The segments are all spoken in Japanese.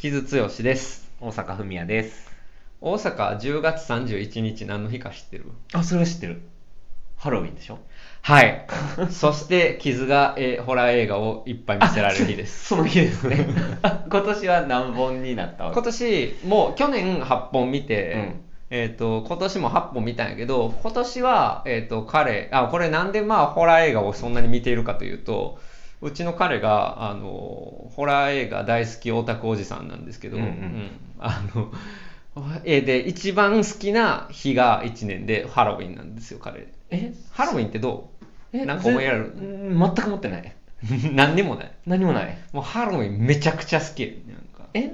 木津剛です。大阪文也です。大阪10月31日何の日か知ってる？あ、それは知ってる。ハロウィンでしょ？はい。そして、傷が、えーホラー映画をいっぱい見せられる日です。その日ですね。あ 今年は何本になったわけ？今年、もう去年8本見て、うんえっ、と、今年も8本見たんやけど、今年は、えっ、と、彼、あ、これなんでまあ、ホラー映画をそんなに見ているかというと、うちの彼が、あの、ホラー映画大好きオタクおじさんなんですけど、うんうんあの、えーで、一番好きな日が1年でハロウィンなんですよ、彼。え？ハロウィンってどう？なんか思いやる？うん全く持ってない。何にもない。何もない。もうハロウィンめちゃくちゃ好きなんか。え、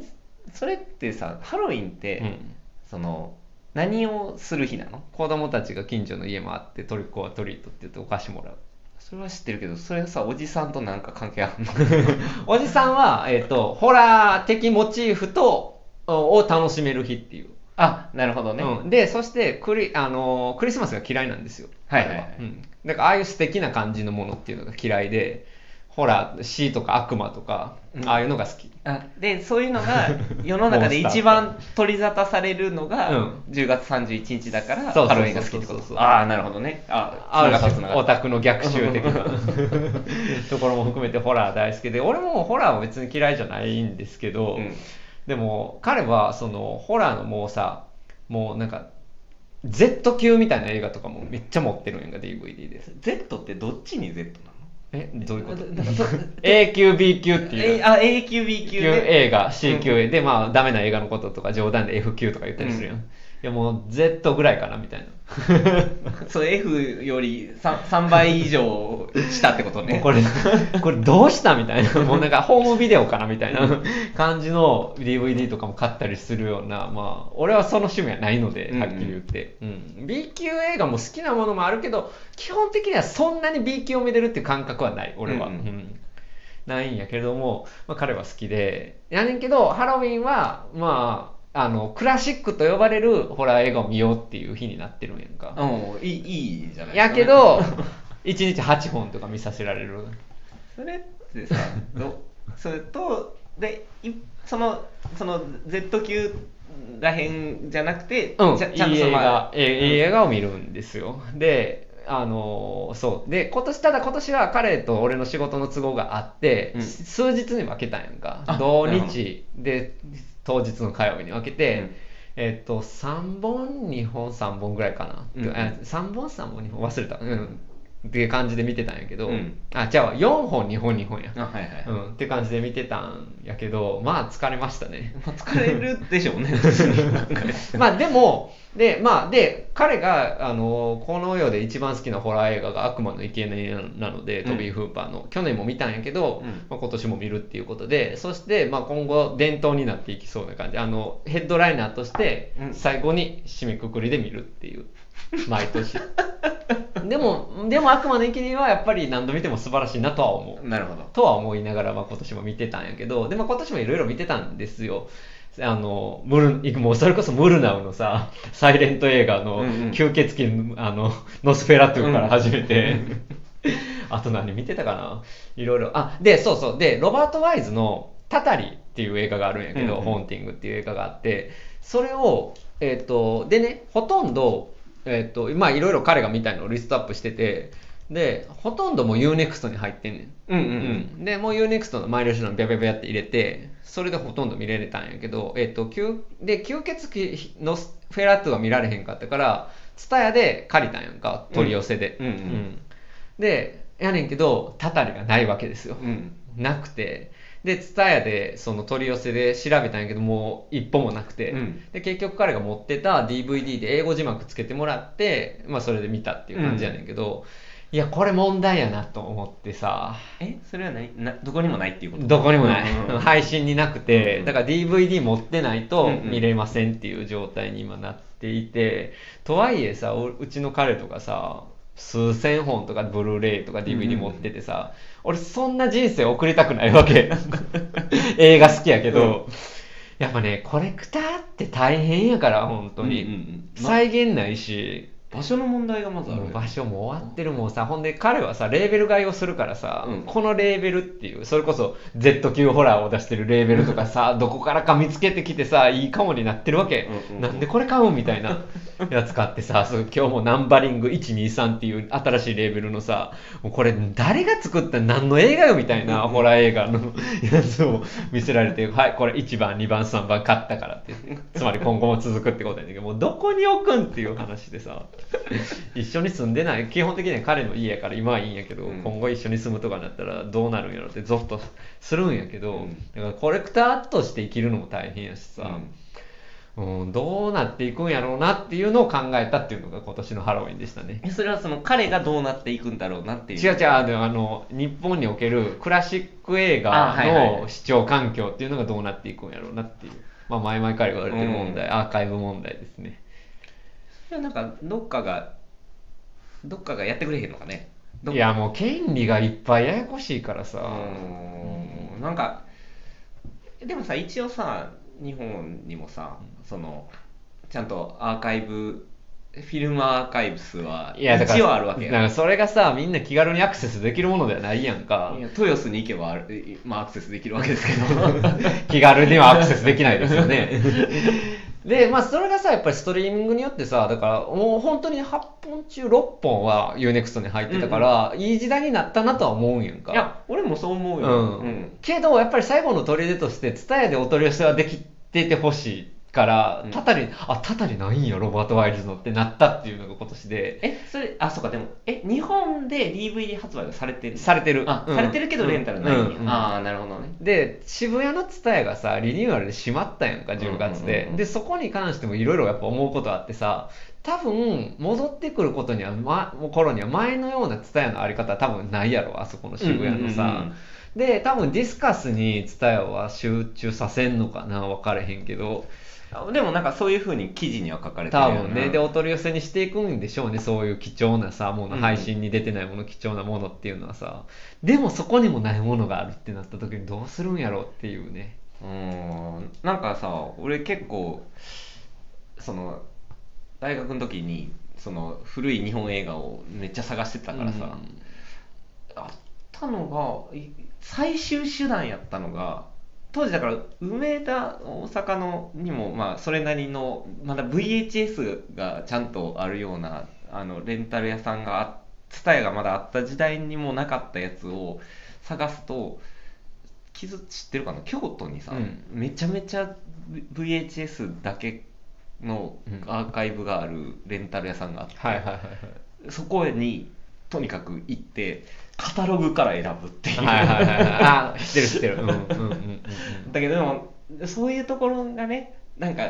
それってさ、ハロウィンって、うんその、何をする日なの？子供たちが近所の家回ってトリックオアトリートって言ってお菓子もらう。それは知ってるけど、それはさ、おじさんとなんか関係あるの？おじさんは、えっ、と、ホラー的モチーフと、をを楽しめる日っていう。あ、なるほどね。うん、で、そしてクリ、あのークリスマスが嫌いなんですよ。はいはいはい彼うん。だから、ああいう素敵な感じのものっていうのが嫌いで、ホラー、死とか悪魔とか、うん。ああいうのが好き。あでそういうのが世の中で一番取り沙汰されるのが、うん。10月31日だからハロウィンが好きってこと。ああなるほどね。ああ オタクの逆襲的なところも含めてホラー大好きで、俺もホラーは別に嫌いじゃないんですけど、うん。でも彼はそのホラーのもうさ、もうなんか、Z 級みたいな映画とかもめっちゃ持ってるんやんか、DVD で。Z ってどっちに Z なの？え、どういうこと ?A 級、B 級っていう。えあ A 級 B 級級で映画、C 級で、まあ、ダメな映画のこととか冗談で F 級とか言ったりするやん。うんいや、もう Z ぐらいかな、みたいな。そう F より 3, 3倍以上したってことねこれ、これどうしたみたいな、もうなんかホームビデオかなみたいな感じの DVD とかも買ったりするような、まあ、俺はその趣味はないので、うんうんはっきり言って。うん。B 級映画も好きなものもあるけど、基本的にはそんなに B 級を見れるっていう感覚はない、俺は。うんうんうんないんやけれども、まあ、彼は好きで。やねんけど、ハロウィンは、まあ、あの、クラシックと呼ばれるホラー映画を見ようっていう日になってるんやんか。うんいいいいじゃないやけど、1日8本とか見させられる。それってさどそれとでいそのその Z 級らへんじゃなくて、うん、ちゃいい映ちゃんとその画、えうんいい映画を見るんですよ。で、あのーそう。で、今年、ただ今年は彼と俺の仕事の都合があって、うん数日に分けたんやんかあ。土日で、当日の火曜日に分けて、うんえっと、3本、2本、3本ぐらいかな。うんあ3本、3本、2本、忘れた。うん。っていう感じで見てたんやけど、うん。あ、じゃあ4本、2本、2本や。あはいはい、うん、って感じで見てたんやけど、まあ疲れましたね。まあ疲れるでしょうね。まあでも、で、まあで、彼が、あの、この世で一番好きなホラー映画が悪魔の生贄なので、うん。トビー・フーパーの、去年も見たんやけど、うん。まあ、今年も見るっていうことで、そして、まあ今後伝統になっていきそうな感じ。あの、ヘッドライナーとしてう、ん。最後に締めくくりで見るっていう、毎年。でも、でも悪魔の生贄はやっぱり何度見ても素晴らしいなとは思う。なるほどとは思いながら、まあ、今年も見てたんやけど、でも今年もいろいろ見てたんですよ。あの、ムル、もうそれこそムルナウのさ、サイレント映画のうんうん吸血鬼、あの、ノスフェラトゥから始めて、あと何見てたかな？いろいろ。あ、で、そうそう。で、ロバート・ワイズのタタリっていう映画があるんやけど、うんうんホーンティングっていう映画があって、それを、えっ、と、でね、ほとんど、えっ、と、まあいろいろ彼が見たいのをリストアップしてて、で、ほとんどもう UNEXT に入ってんねん。うんうんうんで、もう UNEXT のマイルシのビャビャビャって入れて、それでほとんど見れれたんやけど、えっ、と、吸で、吸血鬼のフェラットが見られへんかったから、ツタヤで借りたんやんか、取り寄せで。うんうんうんで、やねんけど、たたりがないわけですよ。うんなくて、で、ツタヤでその取り寄せで調べたんやけど、もう一歩もなくて、うん。で、結局彼が持ってた DVD で英語字幕つけてもらって、まあそれで見たっていう感じやねんけど、いや、これ問題やなと思ってさ、え？それはない？などこにもないっていうこと？どこにもない、うんうん 配信になくて、うんだから DVD 持ってないとうんうん。見れませんっていう状態に今なっていて、とはいえさおうちの彼とかさ数千本とかブルーレイとか DVD 持っててさ、俺そんな人生送りたくないわけ。映画好きやけど、やっぱねコレクターって大変やから本当に、うんうんうん。ま再現ないし場所の問題がまずある場所も終わってるもんさほんで彼はさレーベル買いをするからさ、うん。このレーベルっていうそれこそ Z 級ホラーを出してるレーベルとかさ どこからか見つけてきてさいいかもになってるわけ、うんうんうん。なんでこれ買うんみたいな やつ買ってさ今日もナンバリング123っていう新しいレーベルのさもうこれ誰が作った何の映画よみたいなホラー映画のやつを見せられて はいこれ1番2番3番買ったからって。つまり今後も続くってことやねんけどもうどこに置くんっていう話でさ 一緒に住んでない。基本的には彼の家やから今はいいんやけど、うん。今後一緒に住むとかになったらどうなるんやろってゾッとするんやけど、うん。だからコレクターとして生きるのも大変やしさ、うん。どうなっていくんやろうなっていうのを考えたっていうのが今年のハロウィンでしたね。えそれはその彼がどうなっていくんだろうなっていう。違う違う。あのあの日本におけるクラシック映あ画はいはいの視聴環境っていうのがどうなっていくんやろうなっていう、まあ、前々から言われてる問題、うん。アーカイブ問題ですねいやなんかどっかがどっかがやってくれへんのかね。いやもう権利がいっぱいややこしいからさ、うん。なんかでもさ一応さ日本にもさそのちゃんとアーカイブフィルムアーカイブスは一応あるわけやだからそれがさみんな気軽にアクセスできるものではないやんか。いや豊洲に行けばある、まあ、アクセスできるわけですけど。気軽にはアクセスできないですよねでまあそれがさやっぱりストリーミングによってさだからもう本当に8本中6本は UNEXT に入ってたから、いい時代になったなとは思うんやんか。いや俺もそう思ううよ、ん。けどやっぱり最後の砦として TSUTAYA でお取り寄せはできててほしいからうん。たたり、あたたりないんやロバート・ワイルズのってなったっていうのが今年で。えそれあそうかでもえ日本で DVD 発売がされてる？されてる。あ、うん。されてるけどレンタルないんや、うん。うん。ああなるほどね。で渋谷の TSUTAYA がさリニューアルで閉まったやんか10月で、でそこに関してもいろいろやっぱ思うことあってさ多分戻ってくることには、ま、頃には前のような TSUTAYA のあり方は多分ないやろあそこの渋谷のさ、で多分ディスカスに TSUTAYA は集中させんのかな分かれへんけど。あでもなんかそういうふうに記事には書かれてる多よな。分ね。でお取り寄せにしていくんでしょうね。そういう貴重なさものうん配信に出てないもの貴重なものっていうのはさ。でもそこにもないものがあるってなった時にどうするんやろうっていうね。うーん。なんかさ俺結構その大学の時にその古い日本映画をめっちゃ探してたからさ、あったのがい最終手段やったのが当時だから梅田大阪のにもまあそれなりのまだ VHS がちゃんとあるようなあのレンタル屋さんがあ TSUTAYA がまだあった時代にもなかったやつを探すと傷知ってるかな？京都にさ、うん。めちゃめちゃ VHS だけのアーカイブがあるレンタル屋さんがあって、そこにとにかく行ってカタログから選ぶっていう、はいはいはいはい。あ 知ってる知ってる。うんうんうんうん。だけどでもそういうところがねなんか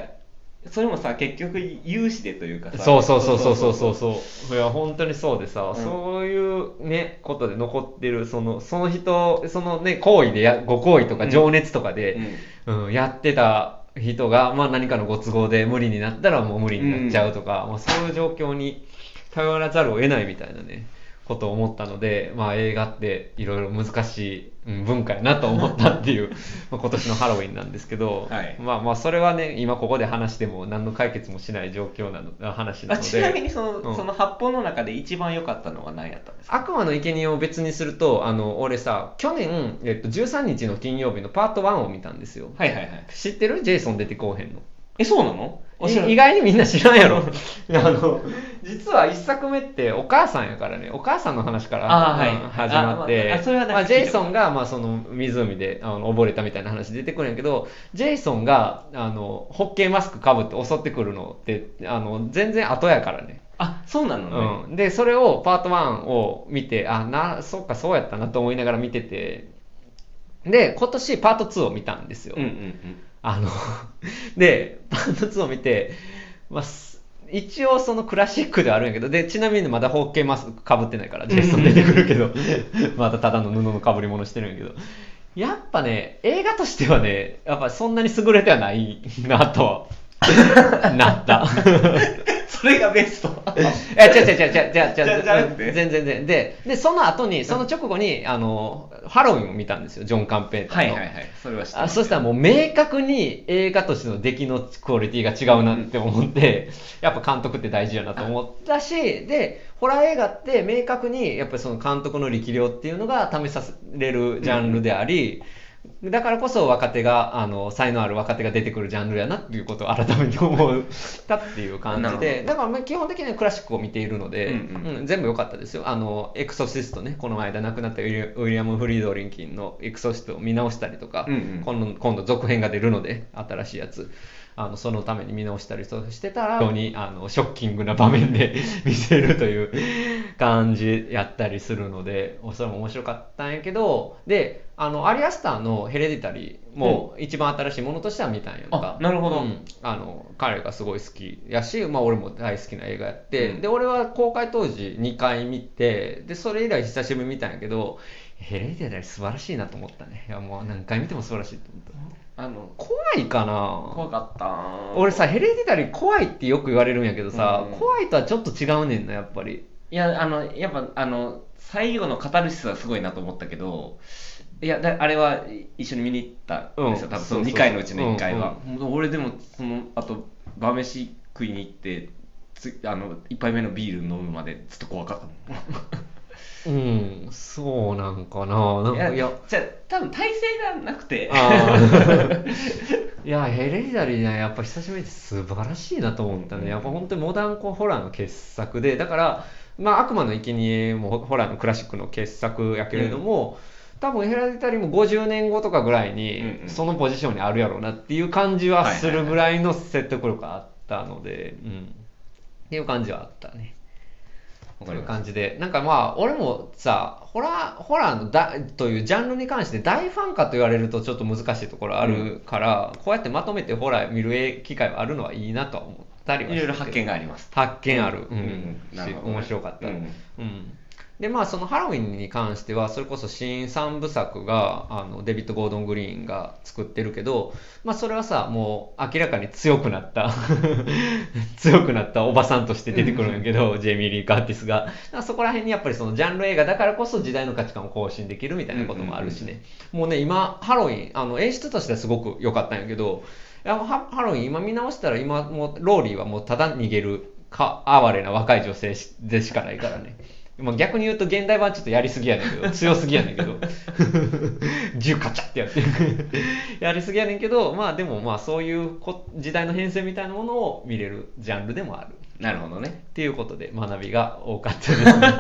それもさ結局有志でというかさそうそうそうそうそうそう。そういや本当にそうでさ、ん。そういうねことで残ってるそのその人そのね行為でやご行為とかうん。情熱とかうで、ん。うんやってた人が、まあ、何かのご都合で無理になったらもう無理になっちゃうとか、まあ、そういう状況に頼らざるを得ないみたいなねことを思ったので、まあ、映画っていろいろ難しいうん文化やなと思ったっていう まあ今年のハロウィンなんですけど、はい。まあまあそれはね今ここで話しても何の解決もしない状況なの話なので。あちなみにその,、うん。その発本の中で一番良かったのは何やったんですか？悪魔の生贄を別にするとあの俺さ去年、えっと、13日の金曜日のパート1を見たんですよ。はいはいはい。知ってる？ジェイソン出てこうへんのえそうなの？あ知らん。い意外にみんな知らんやろ。あの実は一作目ってお母さんやからね。お母さんの話からあーはい。うん始まって。あまああそれはなんかまあ、ジェイソンが、まあ、その湖であの溺れたみたいな話出てくるんやけどジェイソンがあのホッケーマスクかぶって襲ってくるのってあの全然後やからね。あそうなのね、うん、でそれをパート1を見てあなそうかそうやったなと思いながら見ててで今年パート2を見たんですよ、うんうんうん。あの でパート2を見て、まあ、す一応そのクラシックではあるんやけどでちなみにまだホッケーマスクかぶってないからジェイソン出てくるけど またただの布のかぶり物してるんやけど。やっぱね映画としてはねやっぱそんなに優れてはないなと。は なった。それがベスト。いや、違う違う違う違う違う。違うじゃじゃなくて？全然全然。で、で、その後に、その直後に、あの、ハロウィンを見たんですよ、ジョン・カンペーターの。はいはいはい。それは知ってそしたらもう明確に映画としての出来のクオリティが違うなって思って、やっぱ監督って大事やなと思ったし、で、ホラー映画って明確にやっぱりその監督の力量っていうのが試されるジャンルであり、だからこそ若手が、あの、才能ある若手が出てくるジャンルやなっていうことを改めて思ったっていう感じで、だからまあ基本的にはクラシックを見ているので、うんうんうん全部良かったですよ。あの、エクソシストね、この間亡くなったウィリアム・フリードリンキンのエクソシストを見直したりとか、うんうん今度今度続編が出るので、新しいやつ。あのそのために見直したりそうしてたら、非常にあのショッキングな場面で 見せるという感じやったりするので、それも面白かったんやけど、で、あの、アリアスターのヘレディタリーも一番新しいものとしては見たんやんかあ。なるほどうんあの、彼がすごい好きやし、まあ俺も大好きな映画やって、うんで、俺は公開当時2回見て、で、それ以来久しぶりに見たんやけど、ヘレディタリー素晴らしいなと思ったね。いや、もう何回見ても素晴らしいと思った。あの怖いかな怖かった俺さ、ヘレディタリー怖いってよく言われるんやけどさ、うん怖いとはちょっと違うねんな、やっぱり。いやあのやっぱあの最後のカタルシスはすごいなと思ったけどいやだあれはい一緒に見に行ったんですよ、うん。多分そのそうそう2回のうちの1回は、もう俺でもそのあと晩飯食いに行ってつあの1杯目のビール飲むまでずっと怖かった うん、そうなんかな。なんか、いや、じゃあ多分体勢がなくて。いや、ヘレディタリーね、やっぱ久しぶりに素晴らしいなと思ったね。やっぱ本当にモダンホラーの傑作で、だから、まあ、悪魔の生贄もホラーのクラシックの傑作やけれども、多分ヘレディタリーも50年後とかぐらいうんにうん。そのポジションにあるやろうなっていう感じはするぐらいの説得力があったので、うん。っていう感じはあったね。そういう感じで、なんかまあ、俺もさ、ホラー、ホラーのだというジャンルに関して大ファンかと言われるとちょっと難しいところあるから、こうやってまとめてホラー見る機会はあるのはいいなとは思ったりはいろいろ発見があります発見ある。うんうんしなるほどね面白かった。ううんん。で、まあ、そのハロウィンに関しては、それこそ新三部作が、あの、デビッド・ゴードン・グリーンが作ってるけど、まあ、それはさ、もう明らかに強くなった、強くなったおばさんとして出てくるんやけど、ジェイミー・リー・カーティスが。そこら辺にやっぱりそのジャンル映画だからこそ時代の価値観を更新できるみたいなこともあるしね。もうね、今、ハロウィン、あの、演出としてはすごく良かったんやけど、ハハロウィン今見直したら今もうローリーはもうただ逃げるか哀れな若い女性しでしかないからね。まあ、逆に言うと現代版ちょっとやりすぎやねんけど、強すぎやねんけど、銃カチャってやってる。やりすぎやねんけど、まあでもまあそういうこ時代の変遷みたいなものを見れるジャンルでもある。なるほどねっていうことで学びが多かったですね。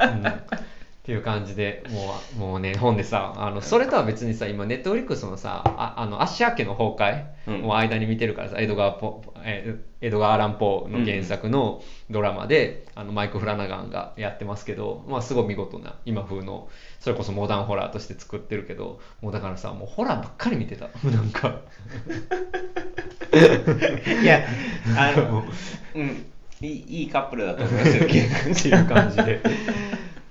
うんっていう感じで、もう、もうね、本でさ、あの、それとは別にさ、今、ネットフリックスのさ、ああの、アッシャー家の崩壊うんを間に見てるからさ、エドガーポ、えーエドガー・アラン・ポーの原作のドラマで、あの、マイク・フラナガンがやってますけど、まあ、すごい見事な、今風の、それこそモダンホラーとして作ってるけど、もうだからさ、もうホラーばっかり見てた。なんか。いやあものううんいいいいカップルだと思いますよ っていう感じで。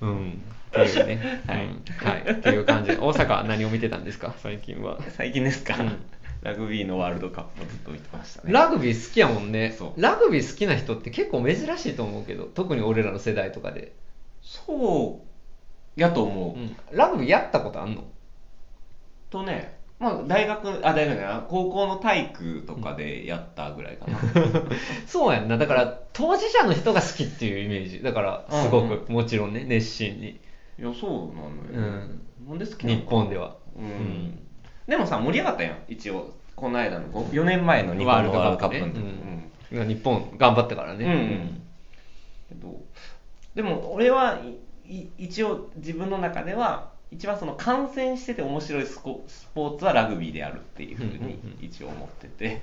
うん。っていうね。はいうんはい。っていう感じで。大阪は何を見てたんですか？最近は。最近ですか、うんラグビーのワールドカップをずっと見てましたねラグビー好きやもんねそう。ラグビー好きな人って結構珍しいと思うけど、特に俺らの世代とかで。そうやと思う、うん。ラグビーやったことあんの？とねまあ大学あ大学ない高校の体育とかでやったぐらいかな、そうやんな。だから、当事者の人が好きっていうイメージ。だから、すごうんく、もちろんね、熱心に。いやそうなのよ、うん。なんで好きなの？日本では。うん。でもさ盛り上がったやん。一応この間の4年前の日本のワールドカップの時、ね。うん。日本頑張ったからね。うんうん。でも俺は一応自分の中では一番その観戦してて面白いスポーツはラグビーであるっていうふうにうんうんうん。一応思ってて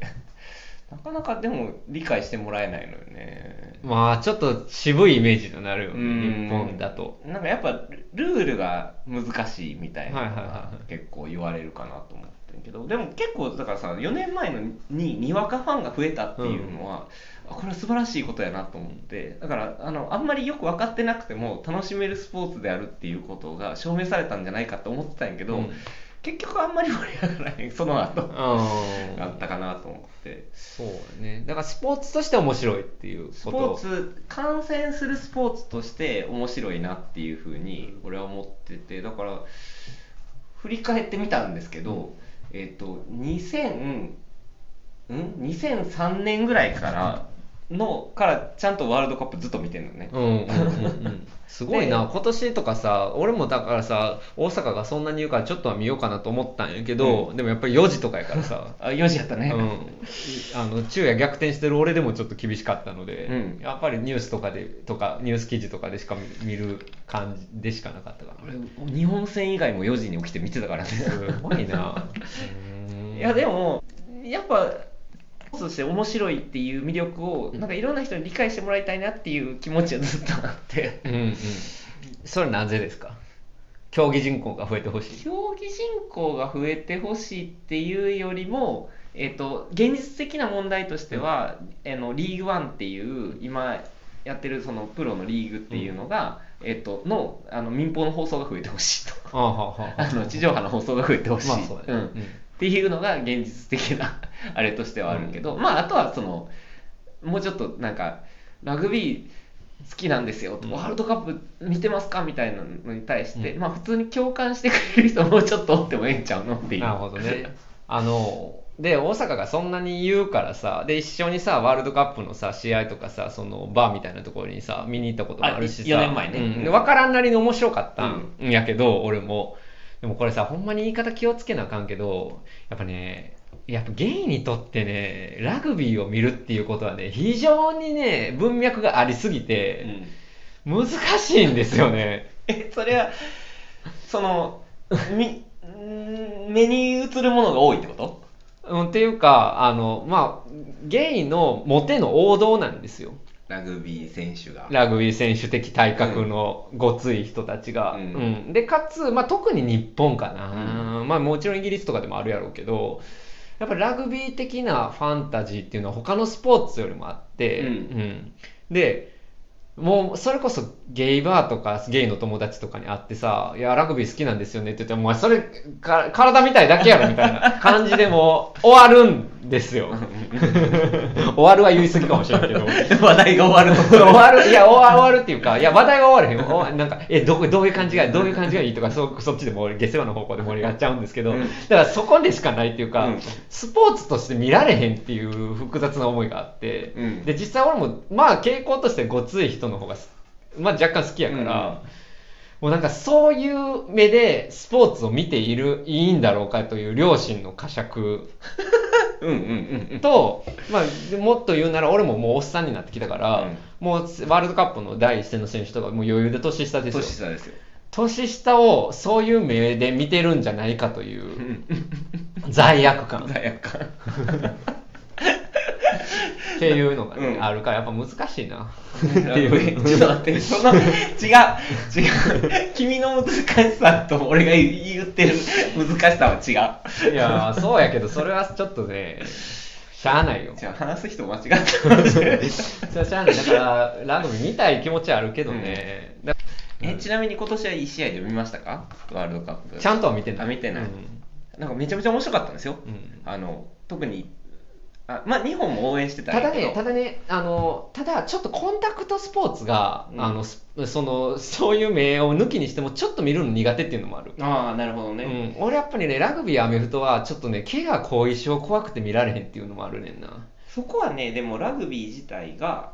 なかなかでも理解してもらえないのよね。まあ、ちょっと渋いイメージになるよね、うん。日本だと。なんかやっぱルールが難しいみたいなのがはい結構言われるかなと思ってるけど。でも結構だからさ4年前のににわかファンが増えたっていうのは、あこれは素晴らしいことやなと思って。だからあのあんまりよく分かってなくても楽しめるスポーツであるっていうことが証明されたんじゃないかと思ってたんやけど、うん結局あんまり盛り上がらへん その後。うん。あったかなと思って。そうだね。だからスポーツとして面白いっていうこと。スポーツ観戦するスポーツとして面白いなっていうふうに俺は思ってて。だから振り返ってみたんですけど、えっ、と2000ん？2003年ぐらいからのからちゃんとワールドカップずっと見てるのね、うんうんうんうん。すごいな。今年とかさ俺もだからさ大阪がそんなに言うからちょっとは見ようかなと思ったんやけど、でもやっぱり4時とかやからさ。あ4時やったね、うん、あの昼夜逆転してる俺でもちょっと厳しかったので、うん。やっぱりニュースとかでとかニュース記事とかでしか見見る感じでしかなかったから俺。日本戦以外も4時に起きて見てたからね。すごいな。いやでもやっぱそして面白いっていう魅力をなんかいろんな人に理解してもらいたいなっていう気持ちはずっとあって。うんうん。それなぜですか？競技人口が増えてほしい。競技人口が増えてほしいっていうよりも、えっと現実的な問題としては、あのリーグワンっていう今やってるそのプロのリーグっていうのが、えっとのあの民放の放送が増えてほしいと。あの地上波の放送が増えてほしい、まあそうん。っていうのが現実的な あれとしてはあるけど、まああとはそのもうちょっとなんかラグビー好きなんですよ、うん。ワールドカップ見てますかみたいなのに対して、うん。まあ普通に共感してくれる人 もうちょっとおってもええんちゃうのっていう。なるほどね。あので大阪がそんなに言うからさで一緒にさワールドカップのさ試合とかさそのバーみたいなところにさ見に行ったこともあるしさ。あ4年前ね。うん。分からんなりに面白かったんやけど、俺も。でもこれさほんまに言い方気をつけなあかんけどやっぱねやっぱゲイにとってねラグビーを見るっていうことはね非常にね文脈がありすぎうてん難しいんですよね。えそれはそのみん目に映るものが多いってこと？うん、っていうかあのまあゲイのモテの王道なんですよ。ラグビー選手が。ラグビー選手的体格のごつい人たちが、うん。うん。でかつ、まあ、特に日本かな、まあ、もちろんイギリスとかでもあるやろうけどやっぱりラグビー的なファンタジーっていうのは他のスポーツよりもあって、うん。うん。でもうそれこそゲイバーとかゲイの友達とかに会ってさ「いやラグビー好きなんですよね」って言って「お前それか体みたいだけやろ」みたいな感じでもう終わるんですよ。終わるは言い過ぎかもしれないけど。話題が終わる。と終わる、いや、終わるっていうか、いや、話題が終わるへん。なんか、え、どこ、どういう感じが、どういう感じがいいとか、そ、そっちでもう下世話の方向で盛り上がっちゃうんですけど、うん。だからそこでしかないっていうか、うん。スポーツとして見られへんっていう複雑な思いがあって、うん。で、実際俺も、まあ、傾向としてごつい人の方が、まあ、若干好きやから、もうなんかそういう目でスポーツを見ている、いいんだろうかという両親の呵責。うんうんと、まあ、でもっと言うなら俺ももうおっさんになってきたから、うん。もうワールドカップの第一線の選手とかもう余裕で年下ですよ。年下ですよ。年下をそういう目で見てるんじゃないかという罪悪感。っ 罪悪感 ていうのが、ねうん。あるからやっぱ難しいな。ちょっと待ってその違う違う。君の難しさと俺が言ってる難しさは違う。いやーそうやけどそれはちょっとねしゃあないよ。じゃあ話す人間違った。かもしれないそれはしゃあない。だからラグビー見たい気持ちはあるけどね、だえちなみに今年は1試合で見ましたか？ワールドカップ。ちゃんとは見てない。あ見てない、うん。なんかめちゃめちゃ面白かったんですよ、うん。あの特にあまあ日本も応援してたんただねただねあのただちょっとコンタクトスポーツが、うん。あのすそのそういう名を抜きにしてもちょっと見るの苦手っていうのもある、ああなるほどね、うん、俺やっぱりねラグビーアメフトはちょっとね怪我後遺症怖くて見られへんっていうのもあるねんな。そこはねでもラグビー自体が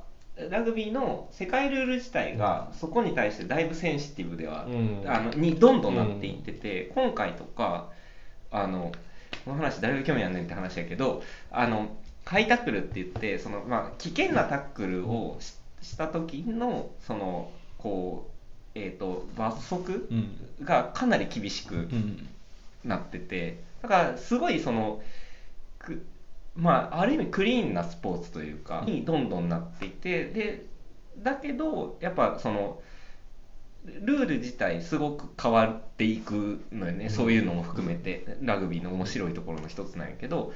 ラグビーの世界ルール自体がそこに対してだいぶセンシティブでは、うん。あのにどんどんなっていってて、今回とかあのこの話誰が興味あんねんって話やけどあのハイタックルって言ってその、まあ、危険なタックルをしした時のそのこう、えー、と罰則うん。がかなり厳しくうん。なっててだからすごいそのくまあある意味クリーンなスポーツというかにどんどんなっていてでだけどやっぱそのルール自体すごく変わっていくのよね、そういうのも含めて。ラグビーの面白いところの一つなんやけど。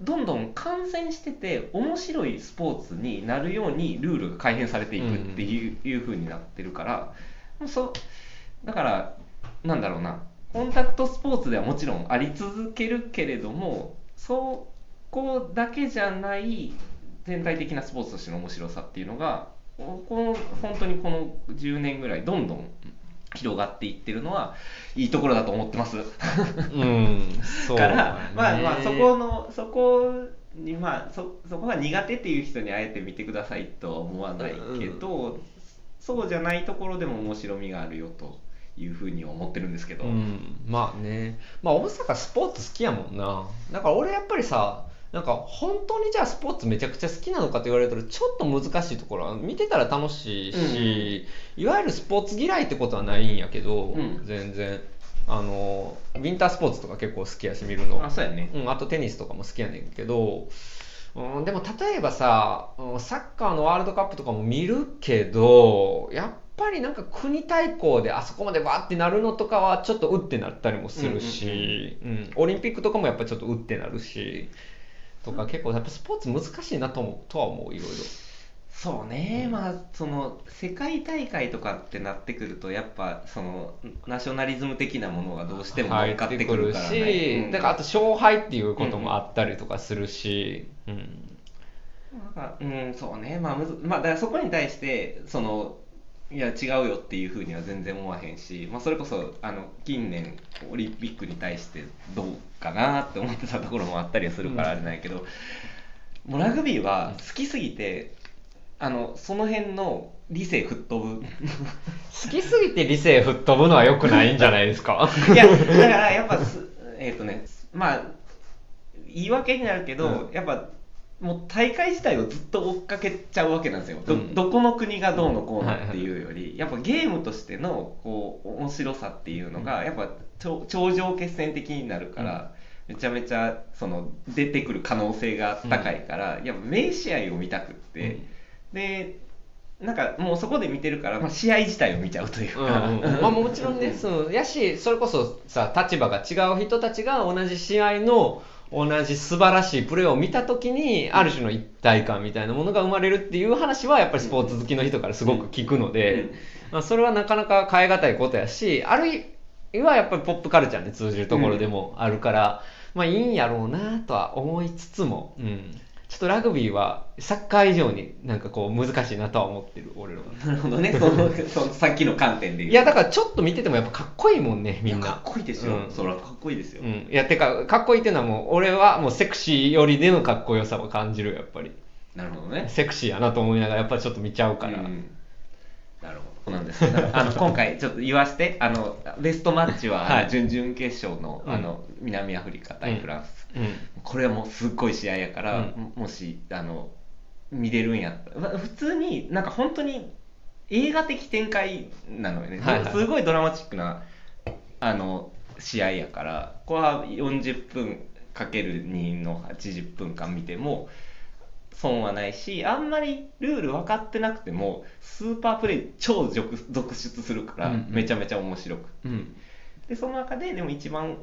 どんどん観戦してて面白いスポーツになるようにルールが改変されていくっていう,、いう風になってるから。もうそうだからなんだろうな。コンタクトスポーツではもちろんあり続けるけれどもそこだけじゃない全体的なスポーツとしての面白さっていうのがこの本当にこの10年ぐらいどんどん広がっていってるのはいいところだと思ってます。うんそうかだね。ら、まあまあそこのそこにまあそそこが苦手っていう人にあえて見てくださいとは思わないけど、そうじゃないところでも面白みがあるよというふうには思ってるんですけど、うん、まあね。まあ大阪スポーツ好きやもんな。だから俺やっぱりさなんか本当にじゃあスポーツめちゃくちゃ好きなのかって言われたらちょっと難しいところは見てたら楽しいし、いわゆるスポーツ嫌いってことはないんやけど、うん。全然あのウィンタースポーツとか結構好きやし見るの。あそうやね、うん、あとテニスとかも好きやねんけど、うん、でも例えばさうんサッカーのワールドカップとかも見るけどやっぱりなんか国対抗であそこまでバーってなるのとかはちょっとうってなったりもするし、うんオリンピックとかもやっぱちょっとうってなるしとか結構やっぱスポーツ難しいなと思うとは思ういろいろ。そうね、まあその世界大会とかってなってくるとやっぱそのナショナリズム的なものがどうしても乗っかってくるからね、うん。だからあと勝敗っていうこともあったりとかするし、うん。なんかうんそうね。まあむずまあだからそこに対してそのいや違うよっていうふうには全然思わへんし、まあ、それこそあの近年オリンピックに対してどうかなって思ってたところもあったりはするからあれないけど、もうラグビーは好きすぎてあのその辺の理性吹っ飛ぶ。好きすぎて理性吹っ飛ぶのは良くないんじゃないですか？いやだからやっぱすえっ、とねまあ言い訳になるけど、うん。やっぱもう大会自体をずっと追っかけちゃうわけなんですよ、どうん。どこの国がどうのこうのっていうより、やっぱゲームとしてのこう面白さっていうのが、やっぱ頂頂上決戦的になるから、めちゃめちゃその出てくる可能性が高いから、やっぱ名試合を見たくって、でなんかもうそこで見てるから、まあ、試合自体を見ちゃうといううんか、うん。まあ、もちろんねそうやしそれこそさ立場が違う人たちが同じ試合の同じ素晴らしいプレーを見た時にある種の一体感みたいなものが生まれるっていう話はやっぱりスポーツ好きの人からすごく聞くので、うん。まあ、それはなかなか変え難いことやしあるいはやっぱりポップカルチャーに通じるところでもあるから、まあいいんやろうなとは思いつつも、うん、ちょっとラグビーはサッカー以上になんかこう難しいなとは思ってる俺らは。なるほどね。そのそのさっきの観点で言ういやだからちょっと見ててもやっぱかっこいいもんねみんな。いやかっこいいですよ、うんそらかっこいいですよ、うん、いやてかかっこいいっていうのはもう俺はもうセクシーよりでのかっこよさを感じるやっぱり。なるほどね。セクシーやなと思いながらやっぱりちょっと見ちゃうから、うん。なるほどなんです。だからあの今回ちょっと言わしてあのベストマッチは、準々決勝の,、うん。あの南アフリカ対フランス、うん。これはもうすっごい試合やから、うん。もしあの見れるんやったら普通になんか本当に映画的展開なのよね、はいはい。すごいドラマチックなあの試合やからここは40分かける2の80分間見ても損はないしあんまりルール分かってなくてもスーパープレイ超続続出するから、うんうん。めちゃめちゃ面白く。うん。でその中ででも一番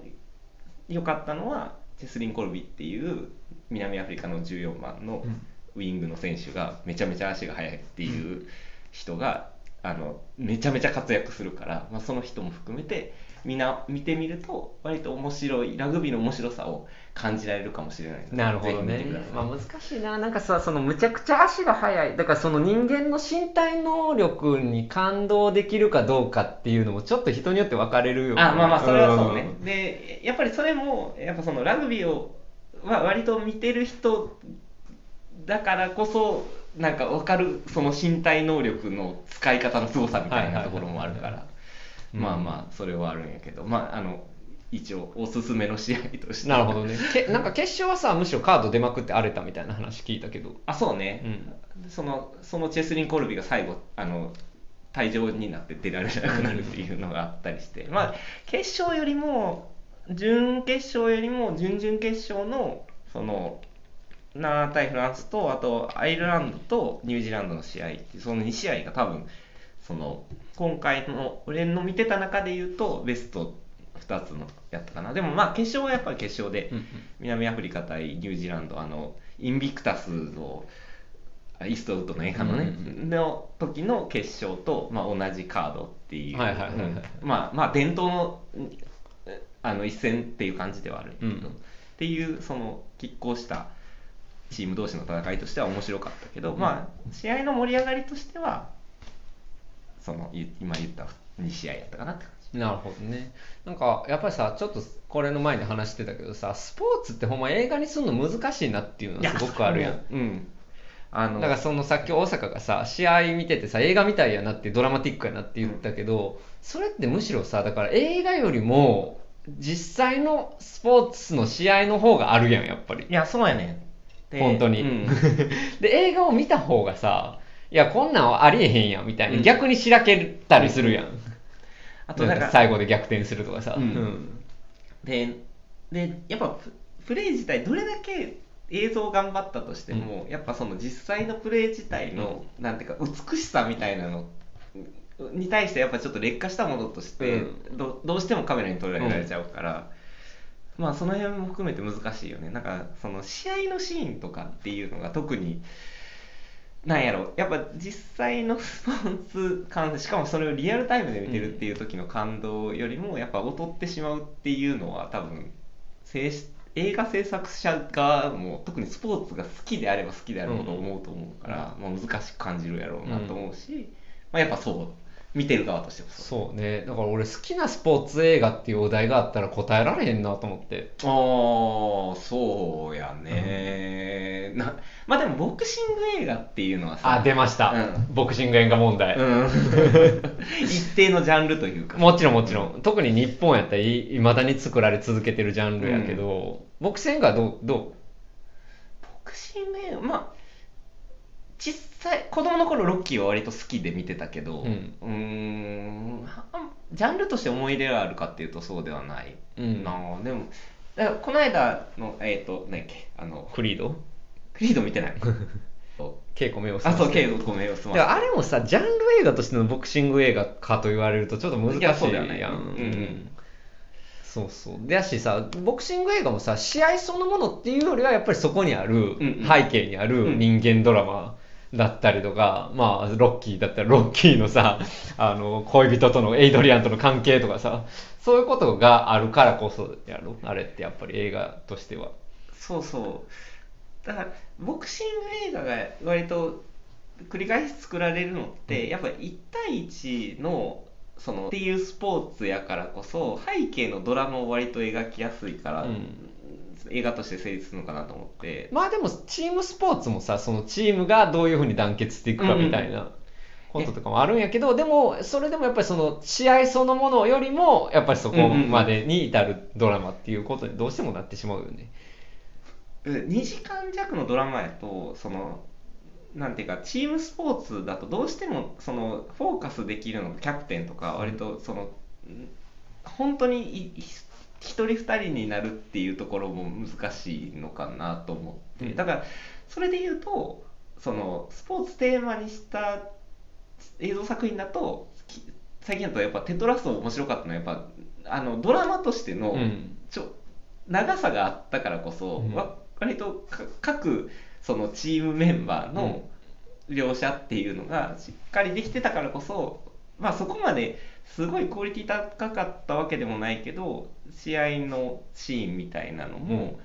良かったのはチェスリン・コルビっていう南アフリカの14番のうん。ウィングの選手がめちゃめちゃ足が速いっていう人があのめちゃめちゃ活躍するから、まあ、その人も含めてみんな見てみると割と面白いラグビーの面白さを感じられるかもしれないなるほどね。まあ、難しいな。なんかさそのむちゃくちゃ足が速い。だからその人間の身体能力に感動できるかどうかっていうのもちょっと人によって分かれるよねあまあまあそれはそうね、んでやっぱりそれもやっぱそのラグビーをは割と見てる人だからこそなんか分かるその身体能力の使い方の凄さみたいなところもあるからうんまあまあそれはあるんやけど。まああの一応おすすめの試合として。なるほどね。けなんか決勝はさむしろカード出まくって荒れたみたいな話聞いたけど。あそうね、うん。そのそのチェスリン・コルビが最後あの退場になって出られなくなるっていうのがあったりして、まあ決勝よりも準決勝よりも準々決勝のその7対フランスとあとアイルランドとニュージーランドの試合ってその2試合が多分その今回の俺の見てた中で言うとベスト2つのやったかな。でもまあ決勝はやっぱり決勝で、うんうん。南アフリカ対ニュージーランドあのインビクタスのあイーストウッドの映画のね、うん。の時の決勝と、まあ、同じカードっていうはいはいはいはい。うん。まあまあ伝統のあの一戦っていう感じではあるけど、うん。っていうその拮抗したチーム同士の戦いとしては面白かったけど、うん。まあ試合の盛り上がりとしてはそのい今言った2試合やったかなって感じ。なるほどね。なんかやっぱりさちょっとこれの前に話してたけどさスポーツってほんま映画にするの難しいなっていうのはすごくあるやん。う。ん。あのだからそのさっき大阪がさ試合見ててさ映画みたいやなってドラマティックやなって言ったけど、それってむしろさだから映画よりも実際のスポーツの試合の方があるやんやっぱり。いやそうやねん。で本当に、うん。で映画を見た方がさいやこんなんありえへんやんみたいな、うん。逆にしらけたりするやん、なあとなんか最後で逆転するとかさ、うん。ででやっぱププレー自体どれだけ映像頑張ったとしても、やっぱその実際のプレー自体の、なんていうか美しさみたいなのに対してやっぱちょっと劣化したものとして、うどどうしてもカメラに捉えられちゃうから、まあその辺も含めて難しいよね。なんかその試合のシーンとかっていうのが特になんやろ。やっぱ実際のスポーツ感しかもそれをリアルタイムで見てるっていう時の感動よりもやっぱ劣ってしまうっていうのは多分制映画制作者側も特にスポーツが好きであれば好きであるほど思うと思うから、まあ、難しく感じるやろうなと思うし、まあ、やっぱそう。見てる側としてもそう。そうね。だから俺好きなスポーツ映画っていうお題があったら答えられへんなと思って。ああそうやね、なまあでもボクシング映画っていうのはさあ出ました、うん。ボクシング映画問題、うん。一定のジャンルというか。もちろんもちろん。特に日本やったらいまだに作られ続けてるジャンルやけど、ボクシングはどうどボクシング映画まあ実際子供の頃ロッキーは割と好きで見てたけどうん。ーんはジャンルとして思い入れがあるかっていうとそうではない。うん。なあでもだからこの間のえっ、と何やっけあのうクリード？クリード見てない。稽古目をあそう稽稽古ごめんよすまでもあれもさジャンル映画としてのボクシング映画かと言われるとちょっと難しいいやそうだよね。やんうんうん。そうそう。でやしさボクシング映画もさ試合そのものっていうよりはやっぱりそこにあるうんうん。背景にある人間ドラマだったりとか、まあロッキーだったらロッキーのさあの恋人とのエイドリアンとの関係とかさそういうことがあるからこそやろあれってやっぱり映画としては。そうそう。だからボクシング映画が割と繰り返し作られるのってやっぱ1対1のそのっていうスポーツやからこそ背景のドラマを割と描きやすいから、うん映画として成立するのかなと思って。まあでもチームスポーツもさそのチームがどういうふうに団結していくかみたいなこととかもあるんやけど、でもそれでもやっぱりその試合そのものよりもやっぱりそこまでに至るドラマっていうことにどうしてもなってしまうよね。2時間弱のドラマやとそのなんていうかチームスポーツだとどうしてもそのフォーカスできるのがキャプテンとか割とそのん本当に一人二人になるっていうところも難しいのかなと思って、うん。だからそれで言うとそのスポーツテーマにした映像作品だとき最近だとやっぱテトラスト面白かったのはやっぱあのドラマとしての、うん。ちょ長さがあったからこそ、うん。わ割とか各そのチームメンバーの描写っていうのがしっかりできてたからこそ、まあ、そこまですごいクオリティ高かったわけでもないけど試合のシーンみたいなのも、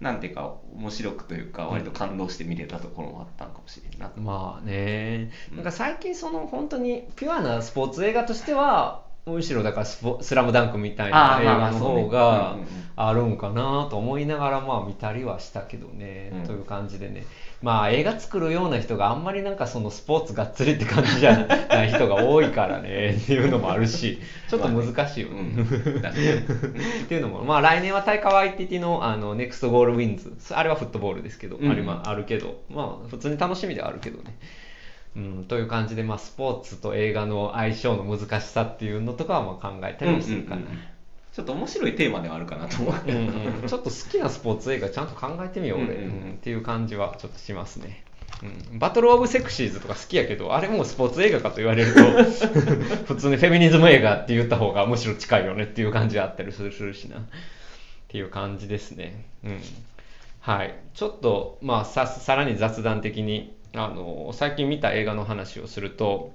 なんていうか面白くというか割と感動して見れたところもあったのかもしれんな、まあね。うん。なんか最近その本当にピュアなスポーツ映画としてはむしろだからスポ「スラムダンクみたいな映画の方がうんうんうんあるんかなと思いながらまあ見たりはしたけどね、うん。という感じでね。まあ映画作るような人があんまりなんかそのスポーツがっつりって感じじゃない人が多いからね っていうのもあるしちょっと難しいよね。うん確かにっていうのも、まあ、来年はタイカ・ワイティティのあのネクストゴールウィンズ。あれはフットボールですけど、うん。あれまああるけど、まあ、普通に楽しみではあるけどね。うん、という感じで、まあ、スポーツと映画の相性の難しさっていうのとかはまあ考えたりもするかな。うんうんうんちょっと面白いテーマではあるかなと思う。うんうんちょっと好きなスポーツ映画ちゃんと考えてみよう俺、うんうんっていう感じはちょっとしますね、うん、バトル・オブ・セクシーズとか好きやけどあれもスポーツ映画かと言われると 普通にフェミニズム映画って言った方がむしろ近いよねっていう感じあったりするしな。っていう感じですね。うん。はい。ちょっとまあささらに雑談的にあの最近見た映画の話をすると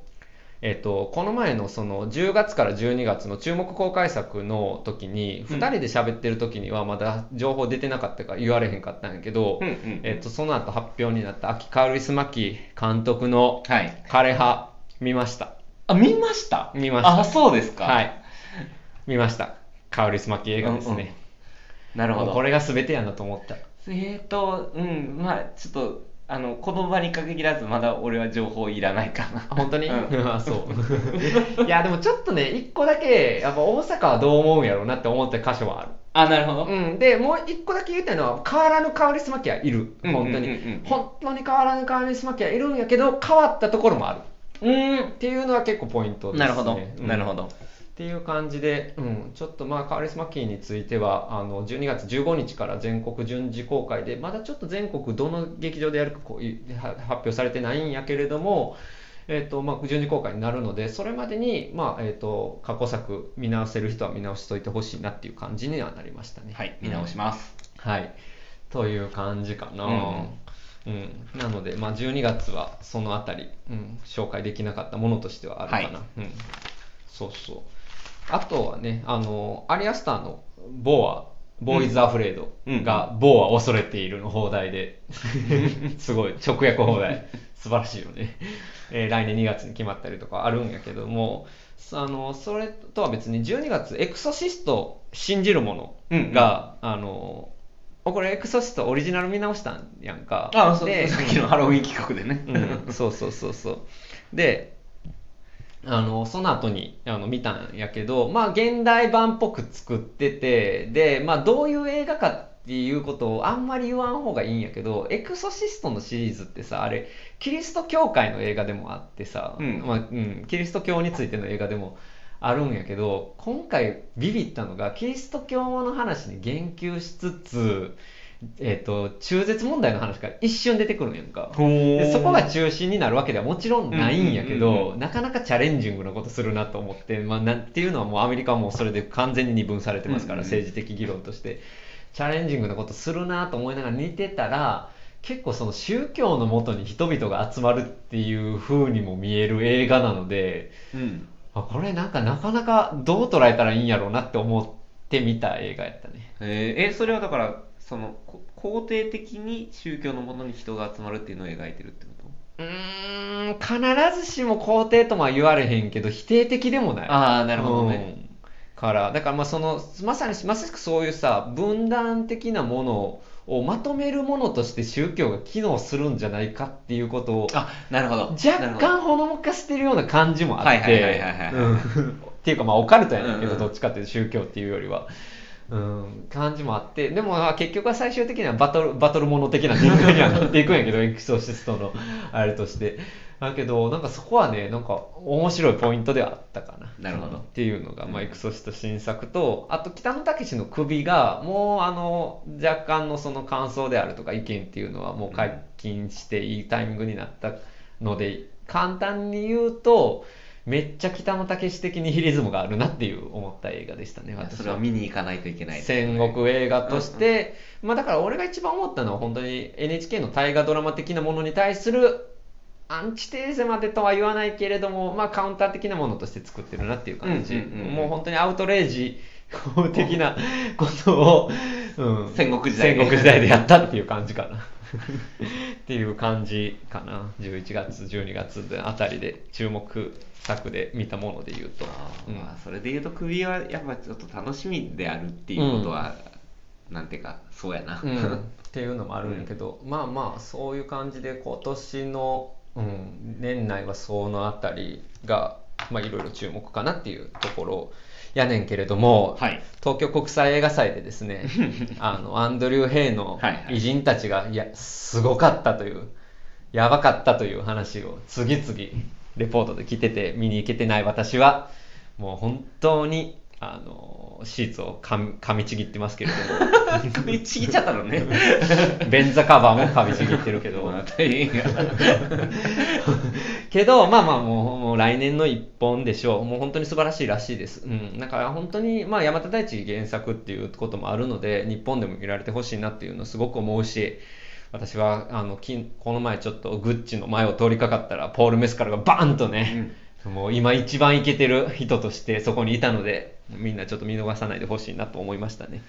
えっと、この前のその10月から12月の注目公開作の時に、うん2人で喋ってる時にはまだ情報出てなかったから言われへんかったんやけど、うんうんえっと、その後発表になった秋川ルイス・マキ監督のはい枯葉見ました。あ見ました？見ましたあそうですかはい。見ました。カウリス・マキ映画ですね。なるほどこれが全てやなと思った。えーとうんまあちょっとあのこの場に限らずまだ俺は情報いらないかな。あ本当に、うん。あそう。いや、でもちょっとね、一個だけ、やっぱ大阪はどう思うんやろうなって思った箇所はある。あなるほど、うん、で、もう一個だけ言いたいのは、変わらぬカウリスマキはいる。うん本当に、うんうんうん。本当に。変わらぬカウリスマキはいるんやけど、変わったところもある。うん。っていうのは結構ポイントですね。なるほど、うん。なるほどっていう感じで、うん、ちょっとまあカーレス・マッキーについてはあの12月15日から全国順次公開でまだちょっと全国どの劇場でやるかこういは発表されてないんやけれども、えーとまあ、順次公開になるのでそれまでに、まあえー、と過去作見直せる人は見直しといてほしいなっていう感じにはなりましたね。はい見直します、はい、という感じかな。うんうんなので、まあ、12月はそのあたり、うん、紹介できなかったものとしてはあるかな。はいうん、そうそう。あとはね、あの、アリアスターのボーア、ボーイズ・アフレードうん。が、ボーア恐れているの放題で、すごい、直訳放題、素晴らしいよね。えー来年2月に決まったりとかあるんやけども、あの、それとは別に12月、エクソシスト信じるものが、あの、これエクソシストオリジナル見直したんやんか。あそうでさっきのハロウィン企画でね、うん、そうそうそうそう。であのその後にあの見たんやけどまあ現代版っぽく作っててでまあどういう映画かっていうことをあんまり言わん方がいいんやけどエクソシストのシリーズってさあれキリスト教会の映画でもあってさ、うん。まあうん、キリスト教についての映画でもあるんやけど今回ビビったのがキリスト教の話に言及しつつえー、と中絶問題の話が一瞬出てくるんやんか。でそこが中心になるわけではもちろんないんやけど、うんうんうん。うんなかなかチャレンジングなことするなと思って、まあ、なんていうのはもうアメリカはもうそれで完全に二分されてますから、政治的議論として。チャレンジングなことするなと思いながら似てたら結構その宗教のもとに人々が集まるっていう風にも見える映画なのでうん。あこれなんかなかなかどう捉えたらいいんやろうなって思って見た映画やったね。えー。えそれはだからそのこ肯定的に宗教のものに人が集まるっていうのを描いてるってこうーん必ずしも肯定とは言われへんけど否定的でもない。とああなるほどね、うん。からだからまあそのまさにまさしくそういうさ分断的なものをまとめるものとして宗教が機能するんじゃないかっていうことをあなるほど。若干ほのめかしてるような感じもあっはいはいはいてはいはいうん。っていうかまあオカルトやねんけうんうんどどっちかっていうと宗教っていうよりは。うん、感じもあってでもまあ結局は最終的にはバトルバトルもの的な展開にはなっていくんやけどエクソシストのあれとして。だけどなんかそこはねなんか面白いポイントではあったかな。なるほど。っていうのが、まあ、うんエクソシスト新作とあと北野武の首がもうあの若干のその感想であるとか意見っていうのはもう解禁していいタイミングになったので簡単に言うとめっちゃ北野武的にヒリズムがあるなっていう思った映画でしたね私それは見に行かないといけないです戦ね国映画として、まあだから俺が一番思ったのは本当に NHK の大河ドラマ的なものに対するアンチテーゼまでとは言わないけれども、まあカウンター的なものとして作ってるなっていう感じ。うんうんうんうんもう本当にアウトレイジ的なことを、うん、戦国時代戦国時代でやったっていう感じかな。っていう感じかな。11月、12月あたりで注目作で見たもので言うと。うん。まあそれで言うと首はやっぱちょっと楽しみであるっていうことは、なんていうかそうやな、うん、っていうのもあるんやけど、まあまあそういう感じで今年の、うん、年内はそのあたりがまあいろいろ注目かなっていうところやねんけれども、はい。東京国際映画祭でですね あのアンドリュー・ヘイのはいはい。偉人たちがいやすごかったというやばかったという話を次々レポートで来てて見に行けてない私はもう本当にあのシーツを噛み噛みちぎってますけれども。首ちぎっちゃったのね。便座カバーも噛みちぎってるけど。まあ大変やけどまあまあもうもう来年の一本でしょう。もう本当に素晴らしいらしいです、うん、だから本当にまあ山田大地原作っていうこともあるので日本でも見られてほしいなっていうのをすごく思うし私はあのきこの前ちょっとグッチの前を通りかかったらポール・メスカルがバーンとね、もう今一番イケてる人としてそこにいたので、みんなちょっと見逃さないでほしいなと思いましたね。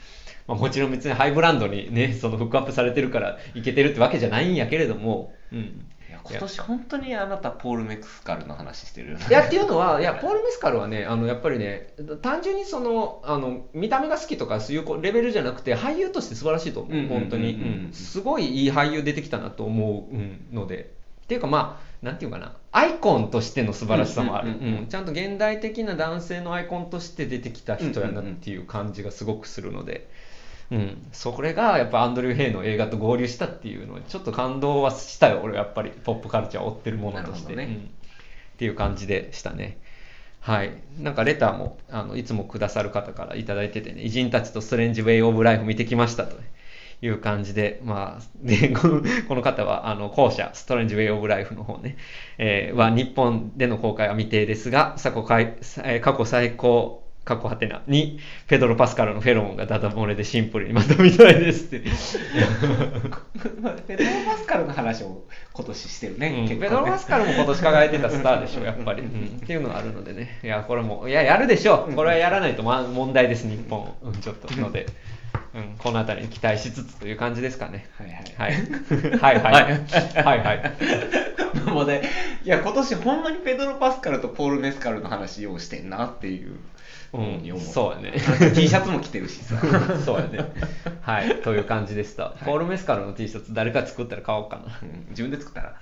まあ、もちろん別にハイブランドにね、そのフックアップされてるからイケてるってわけじゃないんやけれども、うん。今年本当にあなたポール・メクスカルの話してるいやっていうのは、いや、ポール・メスカルはね、あのやっぱりね、単純にそのあの見た目が好きとか、そういうレベルじゃなくて、俳優として素晴らしいと思う、うんうんうんうん本当に、うん。すごいいい俳優出てきたなと思ううんので、っていうか、まあ、なんていうかな、アイコンとしての素晴らしさもある、ちゃんと現代的な男性のアイコンとして出てきた人やなっていう感じがすごくするので。うん、それがやっぱアンドリュー・ヘイの映画と合流したっていうのはちょっと感動はしたよ俺はやっぱり。ポップカルチャーを追ってるものとして、ね。うん。っていう感じでしたね。はい。なんかレターもあのいつもくださる方からいただいててね偉人たちとストレンジ・ウェイ・オブ・ライフ見てきましたという感じで、まあ、で このこの方はあの後者ストレンジ・ウェイ・オブ・ライフの方ね、えーは日本での公開は未定ですが過去過去最高過去はてなにペドロ・パスカルのフェロモンがダダ漏れでシンプルにまとめたいですって。ペドロ・パスカルの話を今年してるね、うんペドロ・パスカルも今年輝いてたスターでしょ、やっぱり。うん。っていうのがあるのでね、いや、これも、いや、やるでしょう、これはやらないと、まあ、問題です、日本、うん、ちょっとので、うん、このあたりに期待しつつという感じですかね。はいはい はい、はい、はい、はい、はい。もうね、いや、今年ほんまにペドロ・パスカルとポール・メスカルの話をしてんなっていうふうに思う。そうやね T シャツも着てるしさ。そうやね。はい、という感じでした。ポール・メスカルの T シャツ、誰か作ったら買おうかな。うん自分で作ったら。